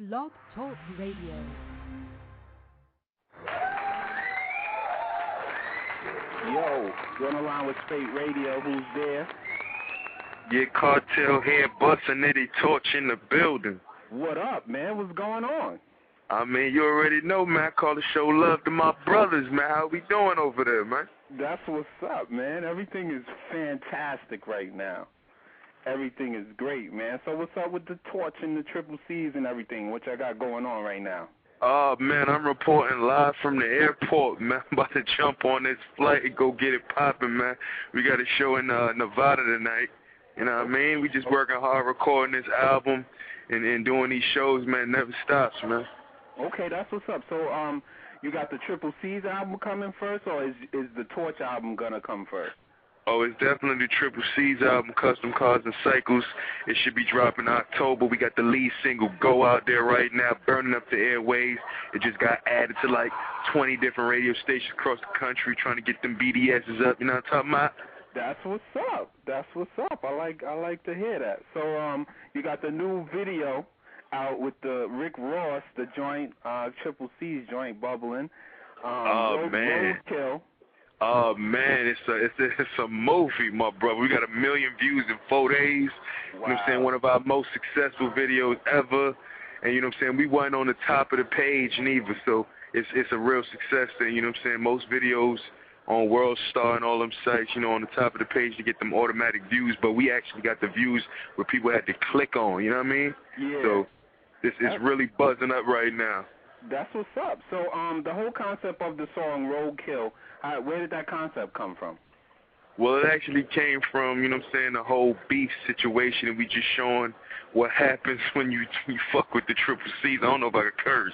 Blog Talk Radio. Yo, going around with SPATE Radio. Who's there? Yeah, cartel head busting Eddie Torch in the building. What up, man? What's going on? I mean, you already know, man. I call the show love to my brothers, man. How we doing over there, man? That's what's up, man. Everything is fantastic right now. Everything is great, man. So what's up with the torch and the triple C's and everything? What y'all got going on right now? Oh man, I'm reporting live from the airport, man. I'm about to jump on this flight and go get it popping, man. We got a show in uh, Nevada tonight. You know what I mean? We just working hard recording this album and, and doing these shows, man. Never stops, man. Okay, that's what's up. So um, you got the Triple C's album coming first, or is is the Torch album gonna come first? Oh, it's definitely the Triple C's album, Custom Cars and Cycles. It should be dropping October. We got the lead single, Go Out There right now, burning up the airways. It just got added to like 20 different radio stations across the country trying to get them BDSs up. You know what I'm talking about? That's what's up. That's what's up. I like I like to hear that. So um, you got the new video out with the Rick Ross, the joint uh Triple C's joint bubbling. Um, Oh, Road- man. Roadkill. Oh man, it's a it's a, it's a movie, my brother. We got a million views in four days. You know what I'm saying? One of our most successful videos ever. And you know what I'm saying? We weren't on the top of the page neither, so it's it's a real success thing. You know what I'm saying? Most videos on World Star and all them sites, you know, on the top of the page to get them automatic views, but we actually got the views where people had to click on. You know what I mean? Yeah. So it's it's really buzzing up right now. That's what's up. So um, the whole concept of the song Roadkill, uh, where did that concept come from? Well, it actually came from, you know what I'm saying, the whole beef situation, and we just showing what happens when you you fuck with the triple C's. I don't know if I could curse.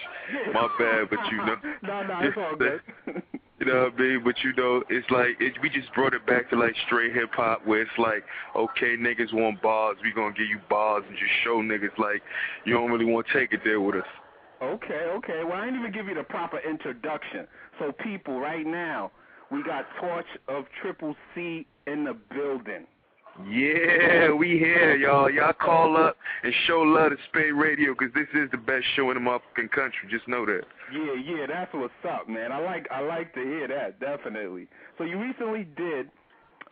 My bad, but you know. no, no, it's all good. You know what I mean? But you know, it's like it, we just brought it back to like straight hip hop, where it's like, okay, niggas want bars, we gonna give you bars and just show niggas like you don't really want to take it there with us. Okay, okay. Well, I didn't even give you the proper introduction. So, people, right now, we got Torch of Triple C in the building. Yeah, we here, y'all. Y'all call up and show love to SPATE Radio, 'cause this is the best show in the motherfucking country. Just know that. Yeah, yeah, that's what's up, man. I like, I like to hear that, definitely. So, you recently did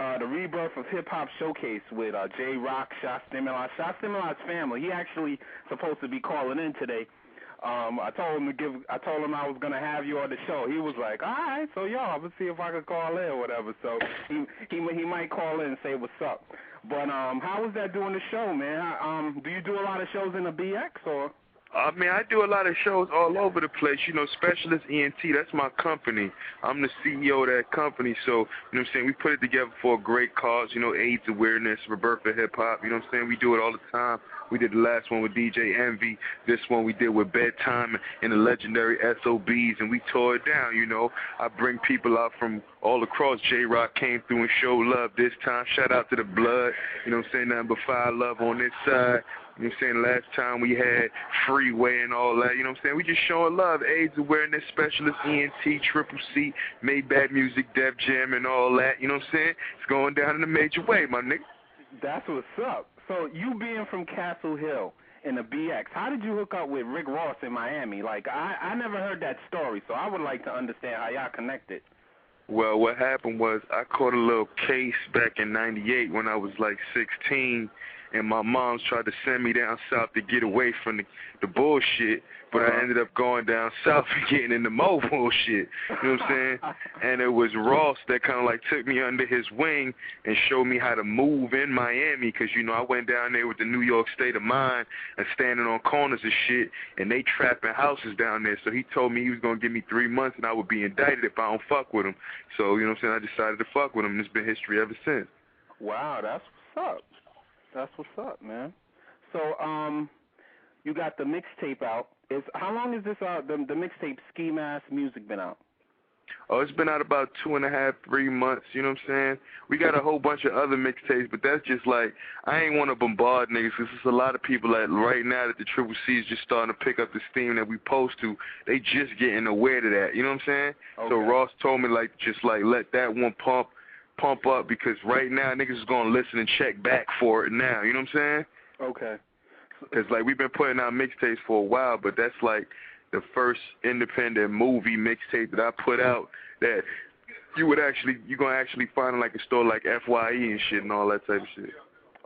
uh, the Rebirth of Hip Hop Showcase with uh, J Rock, Shot Stimuli, Shot family. He actually supposed to be calling in today. Um, I told him to give. I told him I was gonna have you on the show. He was like, "All right, so y'all, gonna see if I could call in or whatever." So he he he might call in and say what's up. But um, how was that doing the show, man? Um, do you do a lot of shows in the BX or? I mean, I do a lot of shows all over the place. You know, Specialist ENT, that's my company. I'm the CEO of that company. So, you know what I'm saying? We put it together for a great cause, you know, AIDS awareness, rebirth of hip hop. You know what I'm saying? We do it all the time. We did the last one with DJ Envy. This one we did with Bedtime and the legendary SOBs, and we tore it down, you know. I bring people out from all across. J-Rock came through and showed love this time. Shout out to the Blood. You know what I'm saying? Nothing but fire love on this side. You know what I'm saying? Last time we had Freeway and all that. You know what I'm saying? We just showing love. AIDS awareness specialist, ENT, Triple C, Maybach Music, Def Jam, and all that. You know what I'm saying? It's going down in a major way, my nigga. That's what's up. So you being from Castle Hill in the BX, how did you hook up with Rick Ross in Miami? Like I I never heard that story, so I would like to understand how y'all connected. Well, what happened was I caught a little case back in 98 when I was like 16 and my mom's tried to send me down south to get away from the, the bullshit, but I ended up going down south and getting into more bullshit. You know what I'm saying? And it was Ross that kind of like took me under his wing and showed me how to move in Miami because, you know, I went down there with the New York state of mind and standing on corners and shit, and they trapping houses down there. So he told me he was going to give me three months and I would be indicted if I don't fuck with him. So, you know what I'm saying? I decided to fuck with him, and it's been history ever since. Wow, that's what's up. That's what's up, man. So um, you got the mixtape out. Is how long is this uh the the mixtape Ski Mask Music been out? Oh, it's been out about two and a half, three months. You know what I'm saying? We got a whole bunch of other mixtapes, but that's just like I ain't want to bombard niggas because there's a lot of people that right now that the Triple C is just starting to pick up the steam that we post to. They just getting aware to that. You know what I'm saying? Okay. So Ross told me like just like let that one pump, pump up because right now niggas is gonna listen and check back for it now. You know what I'm saying? Okay. Because like we've been putting out mixtapes for a while, but that's like the first independent movie mixtape that I put out that you would actually you're gonna actually find in like a store like Fye and shit and all that type of shit.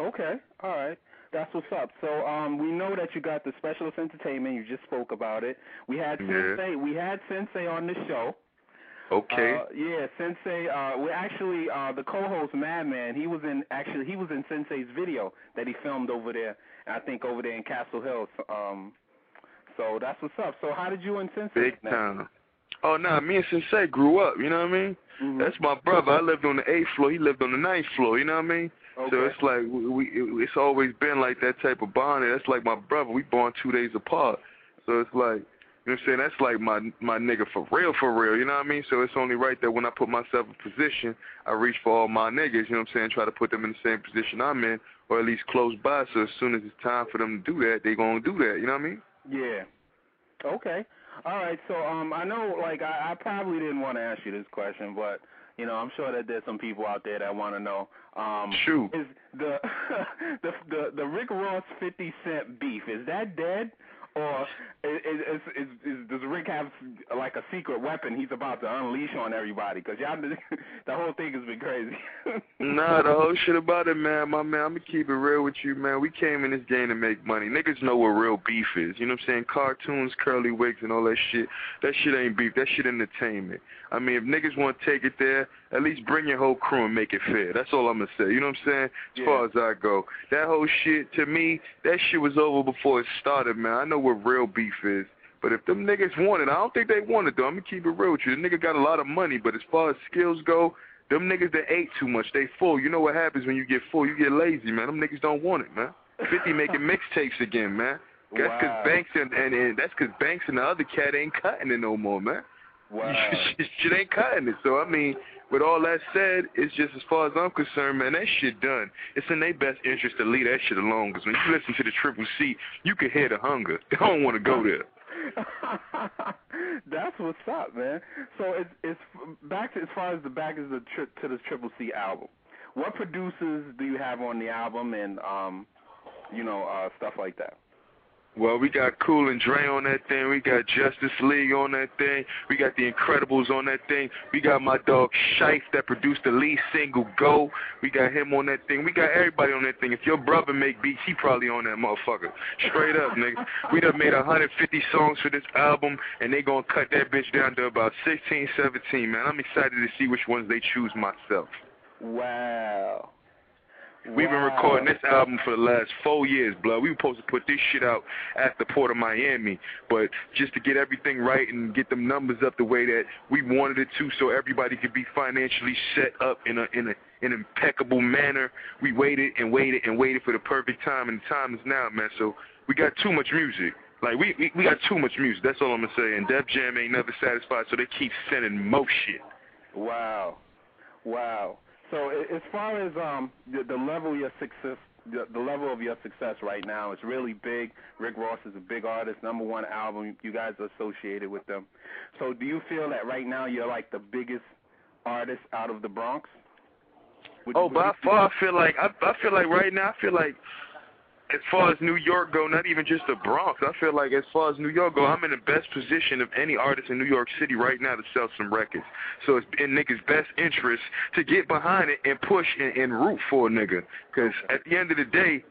Okay, all right. That's what's up. So um, we know that you got the specialist entertainment. You just spoke about it. We had Yeah. Sensei. We had Sensei on the show. Okay. Uh, yeah, Sensei. Uh, we actually uh, the co-host Madman. He was in actually he was in Sensei's video that he filmed over there. I think over there in Castle Hill. Um, so that's what's up. So how did you and Sensei? Big time. Oh nah, me and Sensei grew up, you know what I mean? Mhm. That's my brother. I lived on the eighth floor, he lived on the ninth floor, you know what I mean? okay. So it's like we, we it's always been like that type of bonding. That's like my brother. We born two days apart. So it's like you know what I'm saying? That's like my my nigga for real, for real. You know what I mean? So it's only right that when I put myself in position, I reach for all my niggas. You know what I'm saying? Try to put them in the same position I'm in, or at least close by. So as soon as it's time for them to do that, they're gonna do that. You know what I mean? Yeah. Okay. All right. So um, I know like I, I probably didn't want to ask you this question, but you know I'm sure that there's some people out there that want to know. Um, Shoot. is the the the the Rick Ross 50 Cent beef is that dead? Or is, is, is, does Rick have like a secret weapon he's about to unleash on everybody? Because y'all, the whole thing has been crazy. Nah, the whole shit about it, man. My man, I'm gonna keep it real with you, man. We came in this game to make money. Niggas know what real beef is. You know what I'm saying? Cartoons, curly wigs, and all that shit. That shit ain't beef. That shit entertainment. I mean, if niggas want to take it there, at least bring your whole crew and make it fair. That's all I'm gonna say. You know what I'm saying? As Yeah. far as I go, that whole shit to me, that shit was over before it started, man. I know what real beef is. But if them niggas want it, I don't think they want it though. I'm gonna keep it real with you. The nigga got a lot of money, but as far as skills go, them niggas that ate too much, they full. You know what happens when you get full? You get lazy, man. Them niggas don't want it, man. 50 making mixtapes again, man. That's Wow. Banks and, and, and that's because Banks and the other cat ain't cutting it no more, man. wow. shit ain't cutting it. So I mean, with all that said, it's just as far as I'm concerned, man. That shit done. It's in their best interest to leave that shit alone. Because when you listen to the Triple C, you can hear the hunger. They don't want to go there. That's what's up, man. So it's it's back to, as far as the back is the tri- to the Triple C album. What producers do you have on the album, and um, you know, uh, stuff like that? Well, we got Cool and Dre on that thing. We got Justice League on that thing. We got The Incredibles on that thing. We got my dog Shife that produced the lead single Go. We got him on that thing. We got everybody on that thing. If your brother make beats, he probably on that motherfucker. Straight up, nigga. We done made 150 songs for this album, and they gonna cut that bitch down to about 16, 17, man. I'm excited to see which ones they choose myself. Wow. We've been recording this album for the last four years, blood. We were supposed to put this shit out at the Port of Miami, but just to get everything right and get them numbers up the way that we wanted it to, so everybody could be financially set up in a in a in an impeccable manner. We waited and waited and waited for the perfect time, and the time is now, man. So we got too much music. Like we we, we got too much music. That's all I'm gonna say. And Def Jam ain't never satisfied, so they keep sending more shit. Wow. Wow. So as far as um the, the level of your success, the, the level of your success right now is really big. Rick Ross is a big artist, number one album. You guys are associated with them. So do you feel that right now you're like the biggest artist out of the Bronx? Would- Oh, by far, I feel like I, I feel like right now, I feel like as far as New York go, not even just the Bronx. I feel like as far as New York go, I'm in the best position of any artist in New York City right now to sell some records. So it's in niggas' best interest to get behind it and push and, and root for a nigga. Because at the end of the day,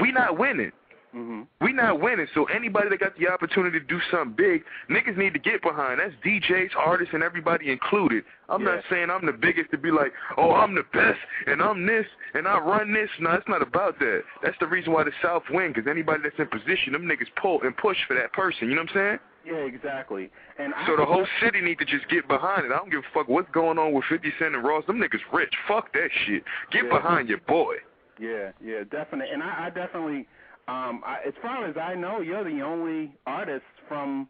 we not winning. Mhm. We not winning, so anybody that got the opportunity to do something big, niggas need to get behind. That's DJs, artists, and everybody included. I'm Yeah. not saying I'm the biggest to be like, oh, I'm the best, and I'm this, and I run this. No, it's not about that. That's the reason why the South win, because anybody that's in position, them niggas pull and push for that person. You know what I'm saying? Yeah, exactly. And I, So the whole city need to just get behind it. I don't give a fuck what's going on with 50 Cent and Ross. Them niggas rich. Fuck that shit. Get Yeah. behind your boy. Yeah, yeah, definitely. And I, I definitely, um, I, as far as I know, you're the only artist from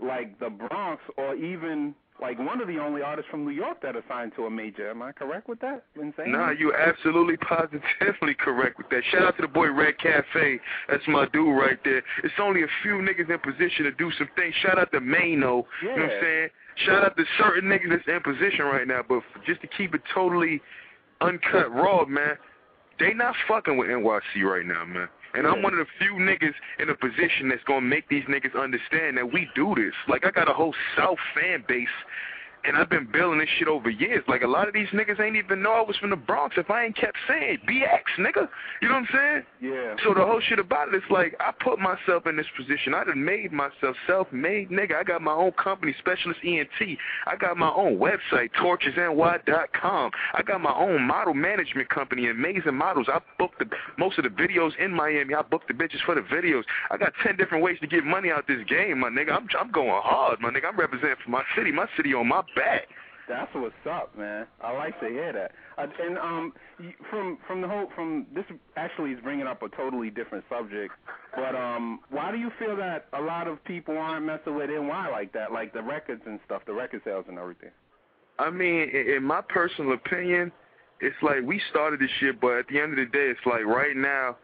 like the Bronx, or even like one of the only artists from New York that are signed to a major. Am I correct with that? In saying Nah, that? you absolutely positively correct with that. Shout out to the boy Red Cafe. That's my dude right there. It's only a few niggas in position to do some things. Shout out to Maino. You know what I'm saying? Shout out to certain niggas that's in position right now. But just to keep it totally uncut raw, man, they not fucking with NYC right now, man. And I'm one of the few niggas in a position that's gonna make these niggas understand that we do this. Like I got a whole South fan base and I've been building this shit over years. Like a lot of these niggas ain't even know I was from the Bronx if I ain't kept saying BX, nigga. You know what I'm saying? Yeah. So the whole shit about it is like I put myself in this position. I done made myself self-made, nigga. I got my own company, Specialist ENT. I got my own website, torchisny.com. I got my own model management company, Amazing Models. I booked the most of the videos in Miami. I booked the bitches for the videos. I got ten different ways to get money out this game, my nigga. I'm I'm going hard, my nigga. I'm representing for my city. My city on my back. That's what's up, man. I like to hear that. Uh, and um, from from the whole from this actually is bringing up a totally different subject. But um, why do you feel that a lot of people aren't messing with NY like that, like the records and stuff, the record sales and everything? I mean, in my personal opinion, it's like we started this shit, but at the end of the day, it's like right now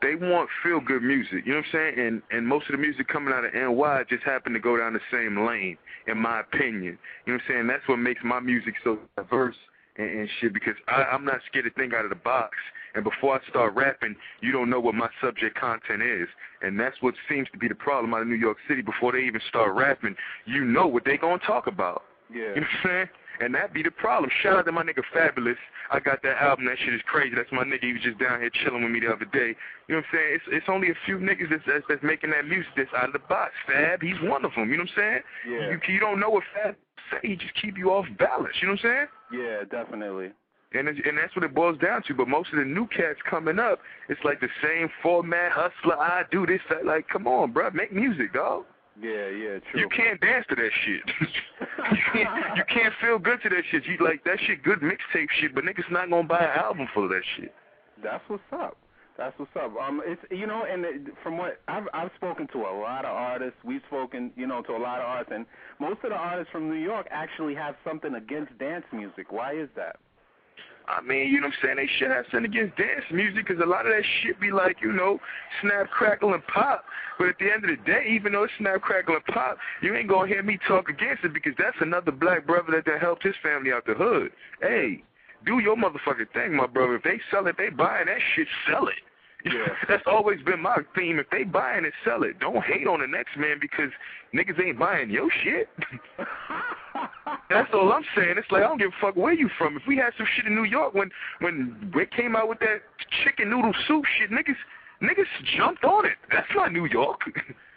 they want feel good music. You know what I'm saying? And and most of the music coming out of NY just happen to go down the same lane, in my opinion. You know what I'm saying? That's what makes my music so diverse and, and shit because I, I'm not scared to think out of the box. And before I start rapping, you don't know what my subject content is. And that's what seems to be the problem out of New York City. Before they even start rapping, you know what they gonna talk about. Yeah. You know what I'm saying? And that be the problem. Shout out to my nigga Fabolous. I got that album. That shit is crazy. That's my nigga. He was just down here chilling with me the other day. You know what I'm saying? It's it's only a few niggas that's that's, that's making that music that's out of the box. Fab, he's one of them. You know what I'm saying? Yeah. You you don't know what Fab say. He just keep you off balance. You know what I'm saying? Yeah, definitely. And it's, and that's what it boils down to. But most of the new cats coming up, it's like the same format. Hustler, I do this. That. Like, come on, bro, make music, dog. Yeah, yeah, true. You can't dance to that shit. you can't you can't feel good to that shit. You like that shit good mixtape shit, but niggas not gonna buy an album full of that shit. That's what's up. That's what's up. Um, it's you know, and it, from what I've I've spoken to a lot of artists. We've spoken, you know, to a lot of artists, and most of the artists from New York actually have something against dance music. Why is that? I mean, you know what I'm saying? They should have something against dance music because a lot of that shit be like, you know, snap, crackle, and pop. But at the end of the day, even though it's snap, crackle, and pop, you ain't going to hear me talk against it because that's another black brother that, that helped his family out the hood. Hey, do your motherfucking thing, my brother. If they sell it, they buying that shit, sell it. Yeah. That's always been my theme. If they buying it, sell it. Don't hate on the next man because niggas ain't buying your shit. That's all I'm saying. It's like I don't give a fuck where you from. If we had some shit in New York when when Rick came out with that chicken noodle soup shit, niggas niggas jumped on it. That's not New York.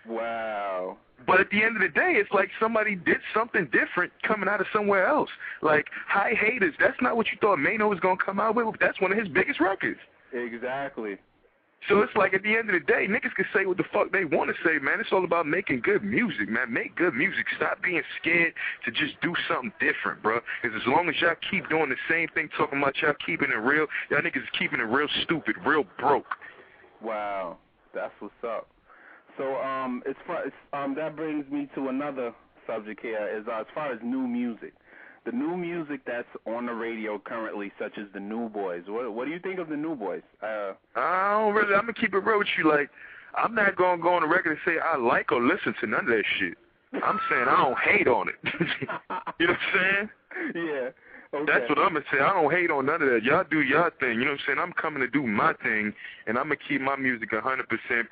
wow. But at the end of the day, it's like somebody did something different coming out of somewhere else. Like High Haters, that's not what you thought Maino was gonna come out with. That's one of his biggest records. Exactly. So it's like at the end of the day, niggas can say what the fuck they want to say, man. It's all about making good music, man. Make good music. Stop being scared to just do something different, bro. Because as long as y'all keep doing the same thing, talking about y'all keeping it real, y'all niggas is keeping it real stupid, real broke. Wow, that's what's up. So um, it's, as um, that brings me to another subject here is uh, as far as new music. The new music that's on the radio currently, such as the New Boyz. What what do you think of the New Boyz? Uh, I don't really. I'm gonna keep it real with you. Like, I'm not gonna go on the record and say I like or listen to none of that shit. I'm saying I don't hate on it. you know what I'm saying? yeah. Okay. That's what I'm gonna say. I don't hate on none of that. Y'all do y'all thing. You know what I'm saying? I'm coming to do my thing, and I'm gonna keep my music 100%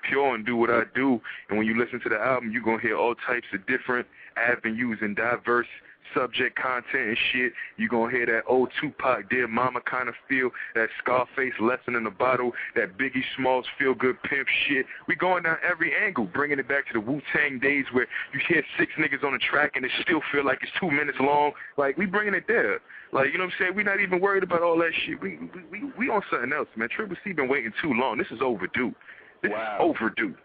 pure and do what I do. And when you listen to the album, you're gonna hear all types of different avenues and diverse subject content and shit. You gonna hear that old Tupac, Dear Mama kind of feel, that Scarface lesson in the bottle, that Biggie Smalls feel good pimp shit. We going down every angle, bringing it back to the Wu Tang days where you hear six niggas on the track and it still feel like it's two minutes long. Like we bringing it there. Like you know what I'm saying? we not even worried about all that shit. We we we, we on something else, man. Triple C been waiting too long. This is overdue. This wow. is overdue.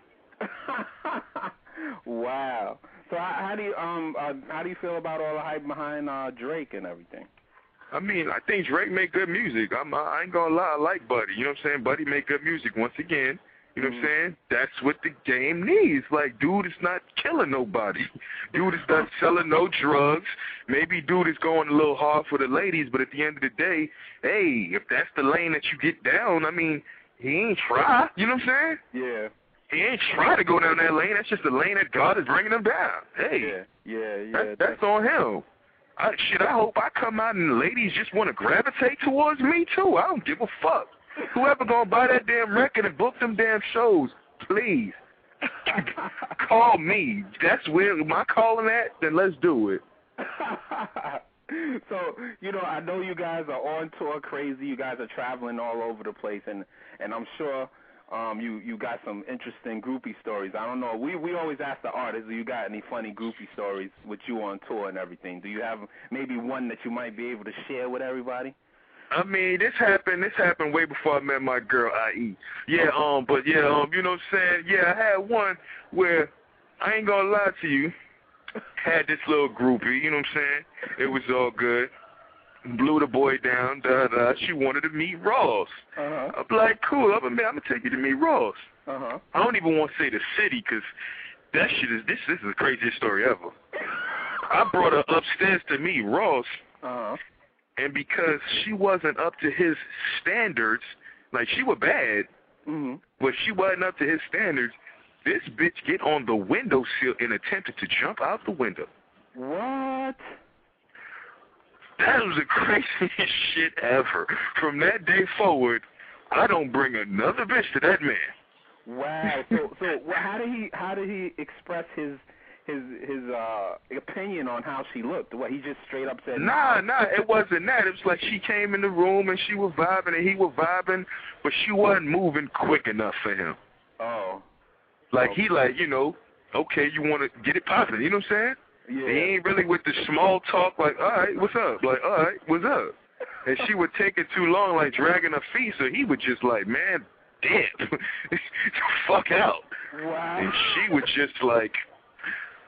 wow. So how, how do you um uh, how do you feel about all the hype behind uh, Drake and everything? I mean, I think Drake make good music. I'm I ain't gonna lie, I like Buddy. You know what I'm saying? Buddy make good music once again. You know what I'm saying? That's what the game needs. Like, dude is not killing nobody. Dude is not selling no drugs. Maybe dude is going a little hard for the ladies, but at the end of the day, hey, if that's the lane that you get down, I mean, he ain't try. You know what I'm saying? Yeah. He ain't trying to go down that lane. That's just the lane that God is bringing him down. Hey, yeah, yeah, yeah. That, that's on him. I, shit, I hope I come out and ladies just want to gravitate towards me too. I don't give a fuck. Whoever gonna buy that damn record and book them damn shows, please call me. That's where my calling at. Then let's do it. so you know, I know you guys are on tour crazy. You guys are traveling all over the place, and and I'm sure um you you got some interesting groupie stories. I don't know. We we always ask the artists, do you got any funny groupie stories with you on tour and everything? Do you have maybe one that you might be able to share with everybody? I mean, this happened. This happened way before I met my girl, IE. Yeah, um, but yeah, um, you know what I'm saying? Yeah, I had one where I ain't gonna lie to you. Had this little groupie, you know what I'm saying? It was all good. Blew the boy down, da da. She wanted to meet Ross. Uh-huh. I'm like, cool. I'm, man, I'm gonna take you to meet Ross. Uh-huh. I don't even want to say the city 'cause that shit is this. This is the craziest story ever. I brought her upstairs to meet Ross, Uh-huh. and because she wasn't up to his standards, like she was bad, Mhm. but she wasn't up to his standards. This bitch get on the windowsill and attempted to jump out the window. What? That was the craziest shit ever. From that day forward, I don't bring another bitch to that man. Wow. So so well, how did he how did he express his his his uh opinion on how she looked? What he just straight up said? Nah, nah, it wasn't that. It was like she came in the room and she was vibing and he was vibing, but she wasn't moving quick enough for him. Oh. Like he like, you know, okay, you want to get it popping, you know what I'm saying? Yeah. He ain't really with the small talk like, all right, what's up? Like, all right, what's up? And she would take it too long, like dragging her feet, so he would just like, man, damn, fuck out. Wow. And she was just like,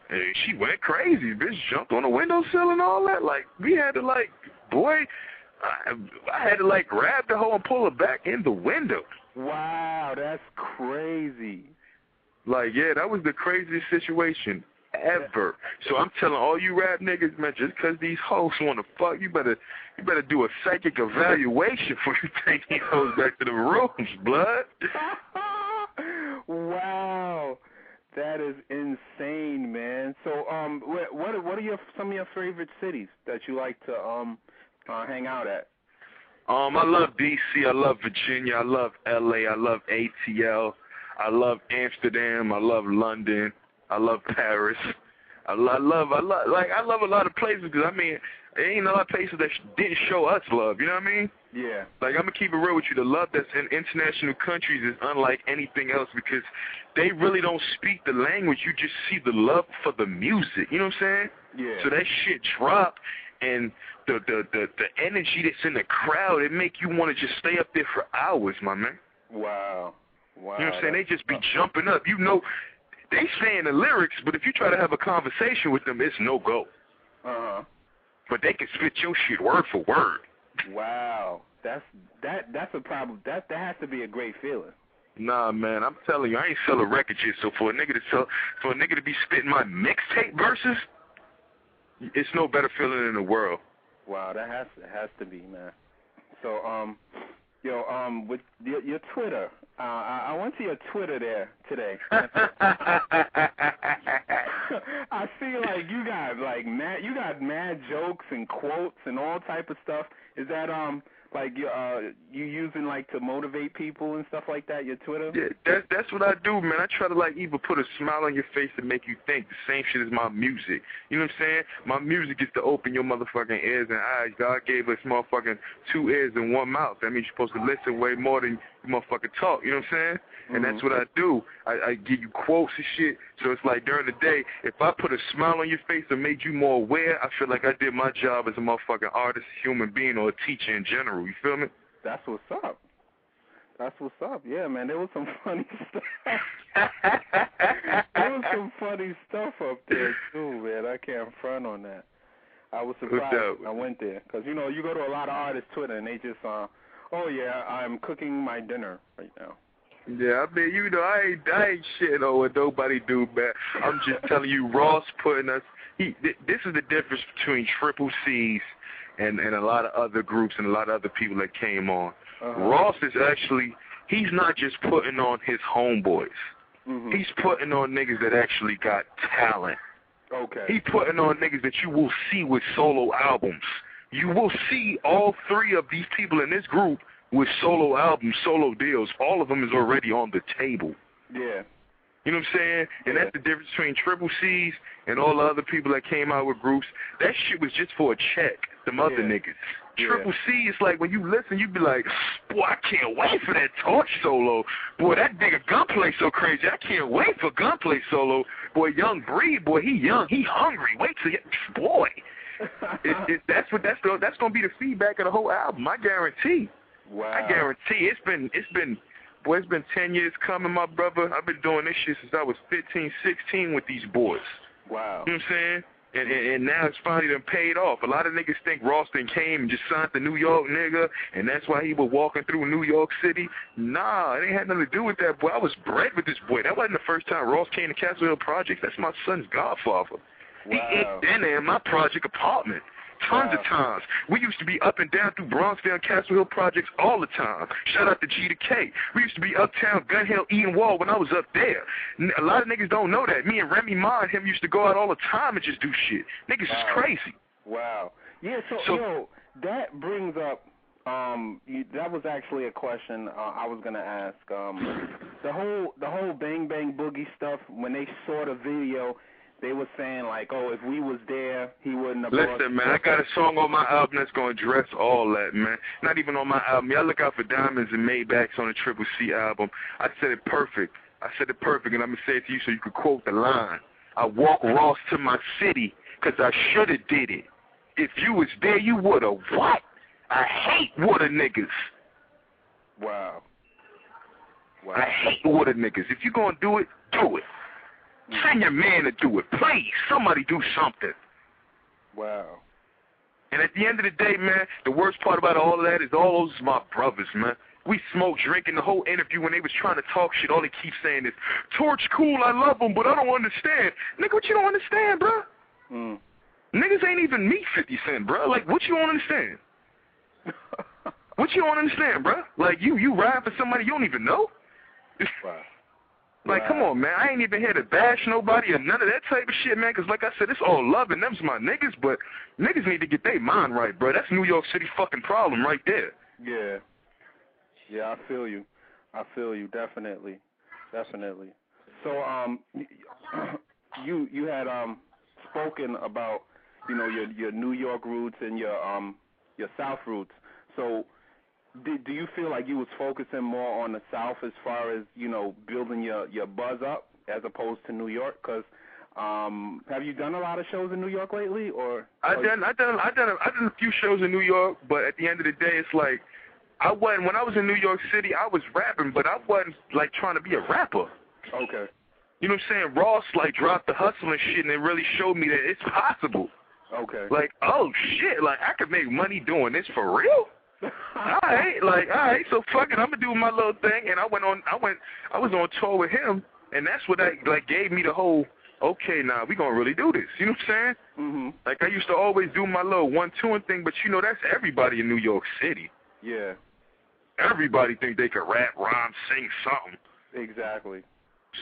hey, she went crazy. Bitch jumped on the windowsill and all that. Like, we had to like, boy, I, I had to like grab the hoe and pull her back in the window. Wow, that's crazy. Like, yeah, that was the craziest situation ever. So I'm telling all you rap niggas, man, just 'cause these hoes want to fuck, you better you better do a psychic evaluation before you take these hoes back to the rooms, blood. wow. That is insane, man. So, um, what what what are your some of your favorite cities that you like to um uh, hang out at? Um, I love DC, I love Virginia, I love LA, I love ATL, I love Amsterdam, I love London, I love Paris. I, lo- I love, I love, like, I love a lot of places because I mean, there ain't a lot of places that sh- didn't show us love. You know what I mean? Yeah. Like, I'm gonna keep it real with you. The love that's in international countries is unlike anything else because they really don't speak the language. You just see the love for the music. You know what I'm saying? Yeah. So that shit drop, and the the the the energy that's in the crowd, it make you want to just stay up there for hours, my man. Wow. Wow. You know what I'm saying? They just be jumping up. You know, they saying the lyrics, but if you try to have a conversation with them, it's no go. Uh-huh. But they can spit your shit word for word. Wow. That's that that's a problem. That that has to be a great feeling. Nah, man, I'm telling you, I ain't selling a record yet. So for a nigga to sell, for a nigga to be spitting my mixtape verses, it's no better feeling in the world. Wow, that has has to be, man. So, um, yo, um, with your, your Twitter, uh, I, I went to your Twitter there today. I see like you got like mad, you got mad jokes and quotes and all type of stuff. Is that um like you uh you using like to motivate people and stuff like that? Your Twitter? Yeah, that's that's what I do, man. I try to like either put a smile on your face and make you think the same shit as my music. You know what I'm saying? My music is to open your motherfucking ears and eyes. God gave us motherfucking two ears and one mouth. That means you're supposed to listen way more than you motherfucking talk. You know what I'm saying? And that's what I do. I, I give you quotes and shit. So it's like during the day, if I put a smile on your face and made you more aware, I feel like I did my job as a motherfucking artist, human being, or a teacher in general. You feel me? That's what's up. That's what's up. Yeah, man. There was some funny stuff. there was some funny stuff up there too, man. I can't front on that. I was surprised I went there because you know you go to a lot of artists' Twitter and they just uh, oh yeah, I'm cooking my dinner right now. Yeah, I mean, you know, I ain't, I ain't shitting on what nobody do, man. I'm just telling you, Ross putting us. He, th- this is the difference between Triple C's and and a lot of other groups and a lot of other people that came on. Uh-huh. Ross is actually, he's not just putting on his homeboys. Mhm. He's putting on niggas that actually got talent. okay. He putting on niggas that you will see with solo albums. You will see all three of these people in this group with solo albums, solo deals. All of them is already on the table. Yeah. You know what I'm saying? And Yeah. that's the difference between Triple C's and all the other people that came out with groups. That shit was just for a check. Them other Yeah. niggas. Yeah. Triple C is like when you listen, you be like, boy, I can't wait for that torch solo. Boy, that nigga gunplay so crazy. I can't wait for gunplay solo. Boy, Young Breed, boy, he young, he hungry. Wait till you, boy. It, it, that's what that's the, that's gonna be the feedback of the whole album. I guarantee. wow. I guarantee it's been it's been boy it's been ten years coming, my brother. I've been doing this shit since I was fifteen, sixteen with these boys. Wow. You know what I'm saying? And, and and now it's finally done paid off. A lot of niggas think Ralston came and just signed the New York nigga, and that's why he was walking through New York City. Nah, it ain't had nothing to do with that, boy. I was bred with this boy. That wasn't the first time Ross came to Castle Hill Projects. That's my son's godfather. He Wow. ate dinner in my project apartment. Tons of times. We used to be up and down through Bronxville and Castle Hill projects all the time. Shout out to G to K. We used to be uptown Gun Hill Edenwald when I was up there. A lot of niggas don't know that. Me and Remy Ma and him used to go out all the time and just do shit. Niggas Wow. is crazy. Wow. Yeah. So, So- yo, that brings up. Um, you, that was actually a question uh, I was gonna ask. Um, the whole the whole bang bang boogie stuff. When they saw the video, they were saying like, oh, if we was there, he wouldn't have. Listen, man, I got a song on my album that's gonna address all that, man. Not even on my album. Y'all look out for Diamonds and Maybachs on the Triple C album. I said it perfect. I said it perfect, and I'm gonna say it to you so you can quote the line. I walk Ross to my city 'cause I shoulda did it. If you was there, you woulda. What? I hate water niggas. Wow. Wow. I hate water niggas. If you gonna do it, do it. Send your man to do it. Please, somebody do something. Wow. And at the end of the day, man, the worst part about all of that is all those is my brothers, man. We smoke, drinking the whole interview when they was trying to talk shit. All they keep saying is, Torch cool, I love him, but I don't understand. Nigga, what you don't understand, bro? Mm. Niggas ain't even me 50 Cent, bro. Like, what you don't understand? What you don't understand, bro? Like, you you ride for somebody you don't even know? wow. Like, come on, man. I ain't even here to bash nobody or none of that type of shit, man. 'Cause like I said, it's all love and them's my niggas, but niggas need to get their mind right, bro. That's New York City fucking problem right there. Yeah. Yeah, I feel you. I feel you definitely. Definitely. So um you you had um spoken about, you know, your your New York roots and your um your South roots. So did, do you feel like you was focusing more on the South as far as, you know, building your your buzz up as opposed to New York cuz um have you done a lot of shows in New York lately or I done, I done, I done, I done a few shows in New York, but at the end of the day, it's like I wasn't. When I was in New York City, I was rapping, but I wasn't like trying to be a rapper. Okay. You know what I'm saying? Ross like dropped the hustle and shit, and it really showed me that it's possible. Okay. Like, oh shit, like I could make money doing this for real. All right, like, all right, so fuck it, I'm gonna do my little thing, and I went on, I went, I was on tour with him, and that's what that like gave me the whole, okay, now we gonna really do this. You know what I'm saying? mhm. Like I used to always do my little one two and thing, but you know that's everybody in New York City. Yeah. Everybody think they can rap, rhyme, sing something. Exactly.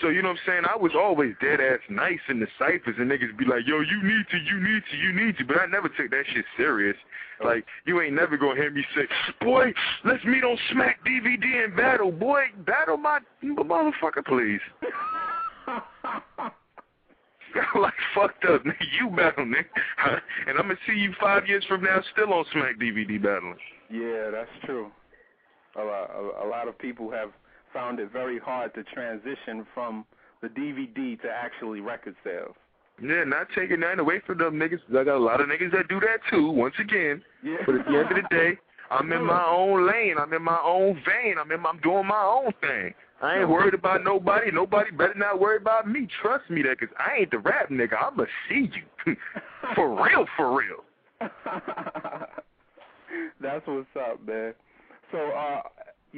So you know what I'm saying? I was always dead ass nice in the ciphers, and niggas be like, "Yo, you need to, you need to, you need to," but I never took that shit serious. Oh. Like you ain't never gonna hear me say, "Boy, let's meet on Smack DVD and battle." Boy, battle my motherfucker, please. like fucked up, nigga. You battle, nigga, and I'm gonna see you five years from now still on Smack DVD battling. Yeah, that's true. A lot, a, a lot of people have found it very hard to transition from the DVD to actually record sales. Yeah, not taking nothing away from them niggas. I got a lot of niggas that do that too. Once again, Yeah. but at the end of the day, I'm in my own lane. I'm in my own vein. I'm in. I'm doing my own thing. I ain't worried about nobody. Nobody better not worry about me. Trust me, that, cause I ain't the rap nigga. I'ma see you, for real, for real. that's what's up, man. So, uh,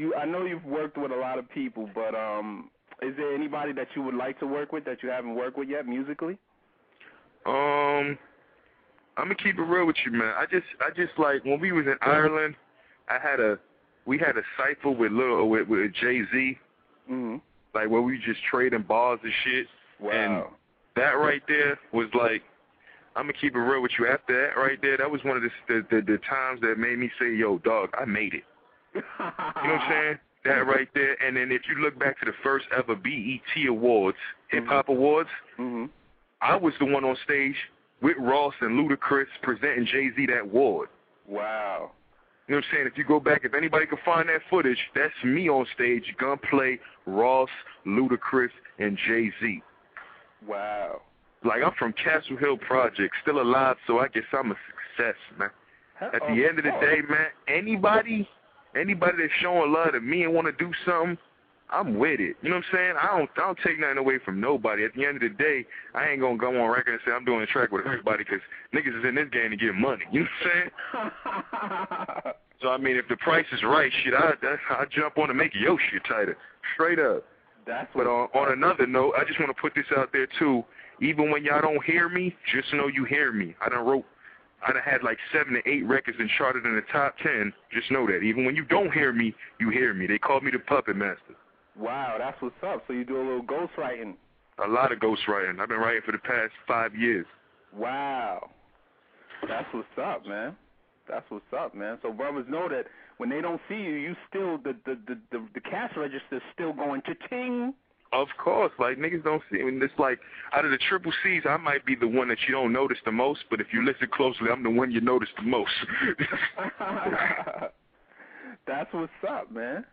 you, I know you've worked with a lot of people, but um, is there anybody that you would like to work with that you haven't worked with yet musically? Um, I'm gonna keep it real with you, man. I just, I just like when we was in Ireland, I had a, we had a cipher with little with, with Jay Z, Mm-hmm. like where we just trading bars and shit. Wow. That right there was like, I'm gonna keep it real with you. After that right there, that was one of the the, the the times that made me say, "Yo, dog, I made it." You know what I'm saying? That right there. And then if you look back to the first ever BET Awards, Hip Hop Awards, hmm I was the one on stage with Ross and Ludacris presenting Jay Z that award. Wow. You know what I'm saying? If you go back, if anybody can find that footage, that's me on stage, Gunplay, Ross, Ludacris, and Jay Z. Wow. Like I'm from Castle Hill Project, still alive, so I guess I'm a success, man. At the end of the day, man, anybody, anybody that's showing love to me and want to do something, I'm with it. You know what I'm saying? I don't, I don't take nothing away from nobody. At the end of the day, I ain't gonna go on record and say I'm doing a track with everybody because niggas is in this game to get money. You know what I'm saying? So I mean, if the price is right, shit, I I, I jump on to make your shit tighter, straight up. That's But what. on, on another note, I just want to put this out there too. Even when y'all don't hear me, just know you hear me. I done wrote, I done had like seven to eight records and charted in the top ten. Just know that. Even when you don't hear me, you hear me. They call me the puppet master. Wow, that's what's up. So you do a little ghostwriting. A lot of ghostwriting. I've been writing for the past five years. Wow. That's what's up, man. That's what's up, man. So brothers know that when they don't see you, you still the the the the, the cash register's still going to ting. Of course, like niggas don't see. I mean, it's like out of the triple C's, I might be the one that you don't notice the most, but if you listen closely, I'm the one you notice the most. That's what's up, man.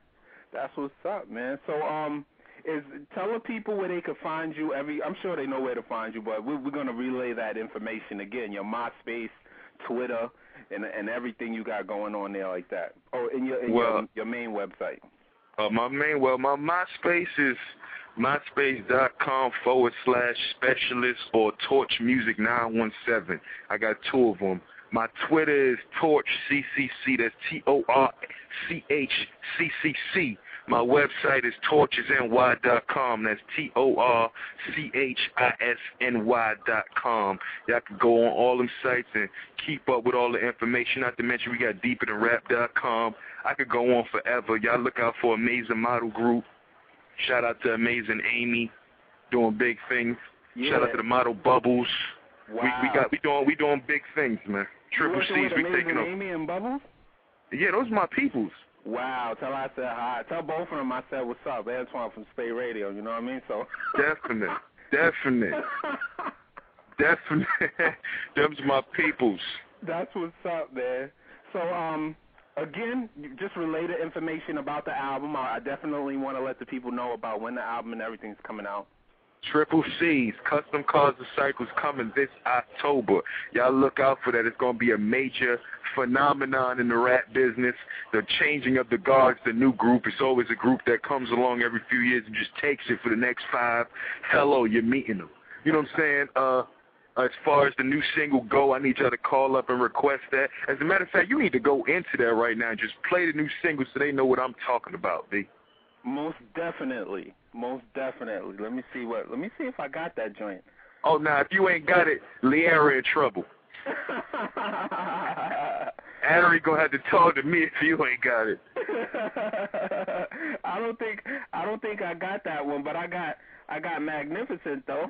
That's what's up, man. So um is tell the people where they can find you every I'm sure they know where to find you, but we're, we're going to relay that information again, your MySpace, Twitter, and and everything you got going on there like that. Oh, in your in Well- your, your main website. Uh, my main, well, my MySpace is myspace.com forward slash specialist or Torch Music 917. I got two of them. My Twitter is Torch CCC. That's T O R C H C C C. My website is torchisny.com. That's T O R C H I S N Y dot com. Y'all can go on all them sites and keep up with all the information. Not to mention we got deeperthanrap.com. I could go on forever. Y'all look out for Amazing Model Group. Shout out to Amazing Amy, doing big things. Yeah. Shout out to the Model Bubbles. wow. We we got we doing we doing big things, man. Triple C's, we taking Amazing them. Amy and Bubbles? Yeah, those are my peoples. Wow, tell I said hi. Tell both of them I said what's up. Antoine from SPATE Radio, you know what I mean? So Definite, definite, definite. Them's my peoples. That's what's up, man. So, um, again, just related information about the album. I definitely want to let the people know about when the album and everything's coming out. Triple C's, Custom Cars and Cycles coming this October. Y'all look out for that. It's going to be a major phenomenon in the rap business. The changing of the guards, the new group. It's always a group that comes along every few years and just takes it for the next five. Hello, you're meeting them. You know what I'm saying? Uh, as far as the new single go, I need y'all to call up and request that. As a matter of fact, you need to go into that right now and just play the new single so they know what I'm talking about, B. Most definitely, most definitely. Let me see what. Let me see if I got that joint. Oh, now, if you ain't got it, Leara in trouble. Harry gonna have to talk to me if you ain't got it. I don't think I don't think I got that one, but I got I got Magnificent though.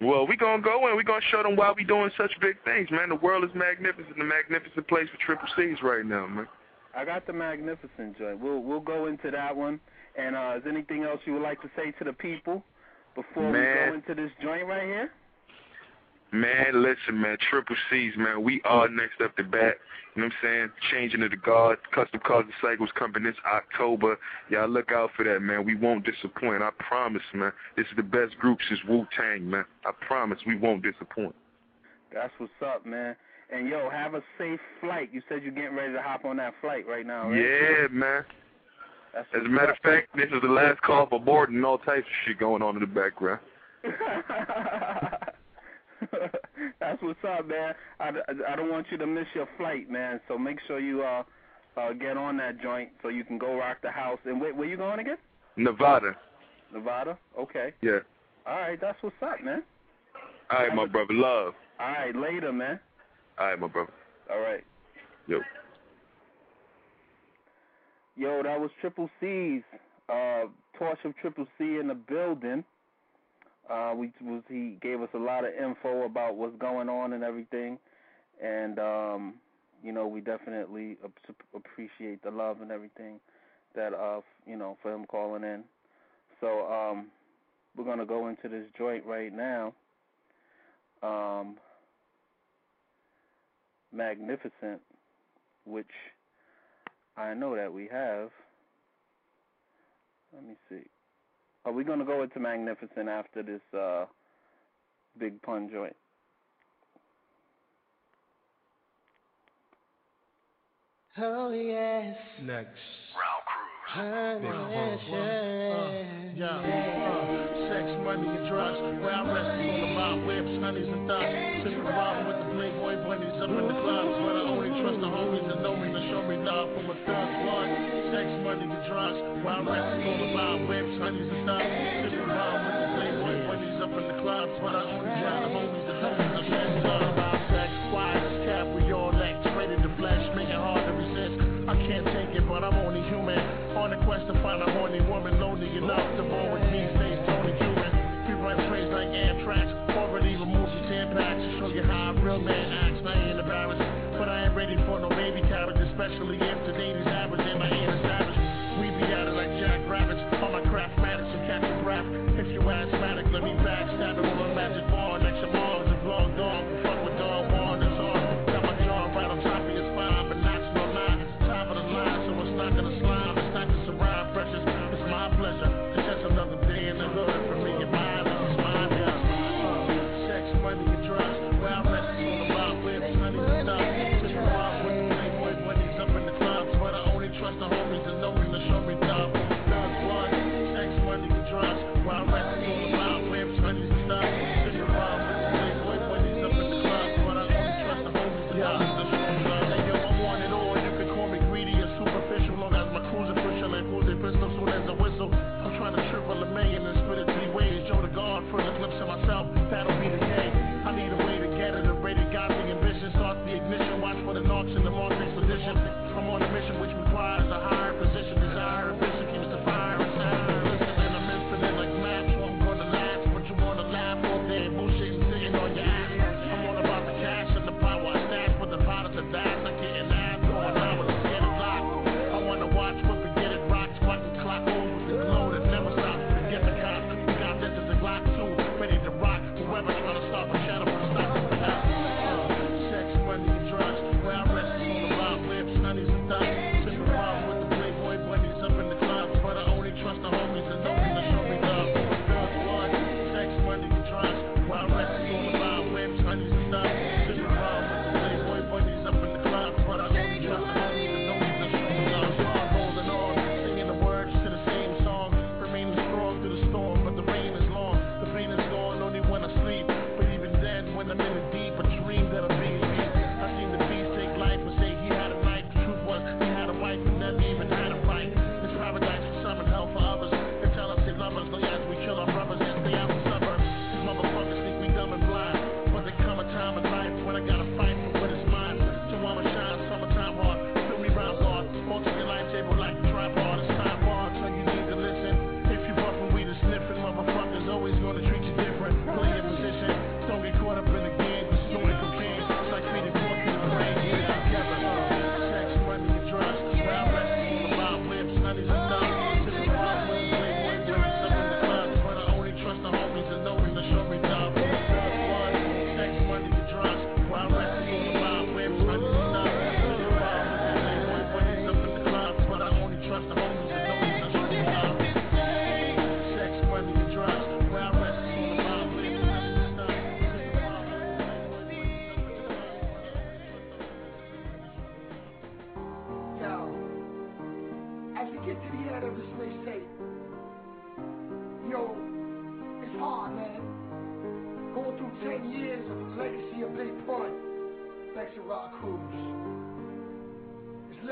Well, we're gonna go in. we're gonna show them why we doing such big things, man. The world is magnificent. The magnificent place for triple C's right now, man. I got the Magnificent joint. We'll we'll go into that one. And uh, is anything else you would like to say to the people before we go into this joint right here? Man, listen, man. Triple C's, man. We are next up to bat. You know what I'm saying? Changing of the guard, custom cars and cycles coming this October. Y'all look out for that, man. We won't disappoint. I promise, man. This is the best group since Wu Tang, man. I promise we won't disappoint. That's what's up, man. And yo, have a safe flight. You said you're getting ready to hop on that flight right now, right? Yeah, man. That's As a matter of fact, this is the last call for boarding all types of shit going on in the background. That's what's up, man. I, I, I don't want you to miss your flight, man. So make sure you uh, uh get on that joint so you can go rock the house. And where, where you going again? Nevada. Nevada. Okay. Yeah. All right. That's what's up, man. All right, my brother. Love. All right. Later, man. All right, my brother. All right. Yo. Yo, that was Triple C's. Uh, torch of Triple C in the building. Uh, we was, he gave us a lot of info about what's going on and everything, and um, you know we definitely appreciate the love and everything that uh you know for him calling in. So um, we're gonna go into this joint right now. Um, Magnificent, which I know that we have. Let me see. Are we going to go into Magnificent after this uh, big pun joint? Oh yes. Next. Oh, uh, uh, sex, money, and drugs. Where I rest on the mob, whips, honeys, and thugs. With the bunnies up in the clubs. But I only trust the homies that know me to show me love from a one. Sex, money, the drugs, wild rappers on the live webs, honeys and thighs. Sipping wine with the playboy bunnies up in the clubs, but I only drive the homies to homies.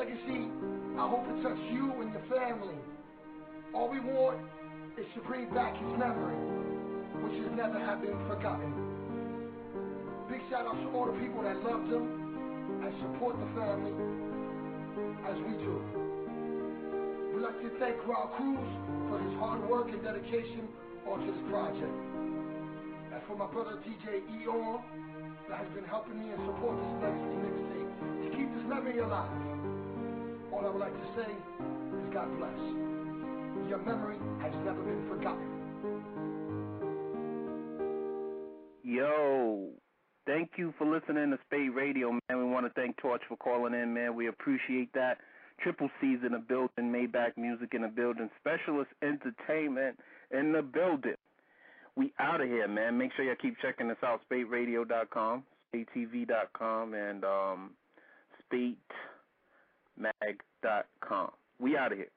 legacy, I hope it touches you and your family. All we want is to bring back his memory, which has never have been forgotten. Big shout out to all the people that loved him and support the family as we do. We'd like to thank Raul Cruz for his hard work and dedication onto this project. And for my brother DJ Eon that has been helping me and support this legacy mixtape to keep this memory alive. I would like to say is God bless. Your memory has never been forgotten. Yo, thank you for listening to SPATE Radio, man. We want to thank Torch for calling in, man. We appreciate that. Triple C's in the building, Maybach Music in the building, Specialist Entertainment in the building. We out of here, man. Make sure you keep checking us out, SpateRadio.com, SpateTV.com, and um, SpateMag.com. We out of here.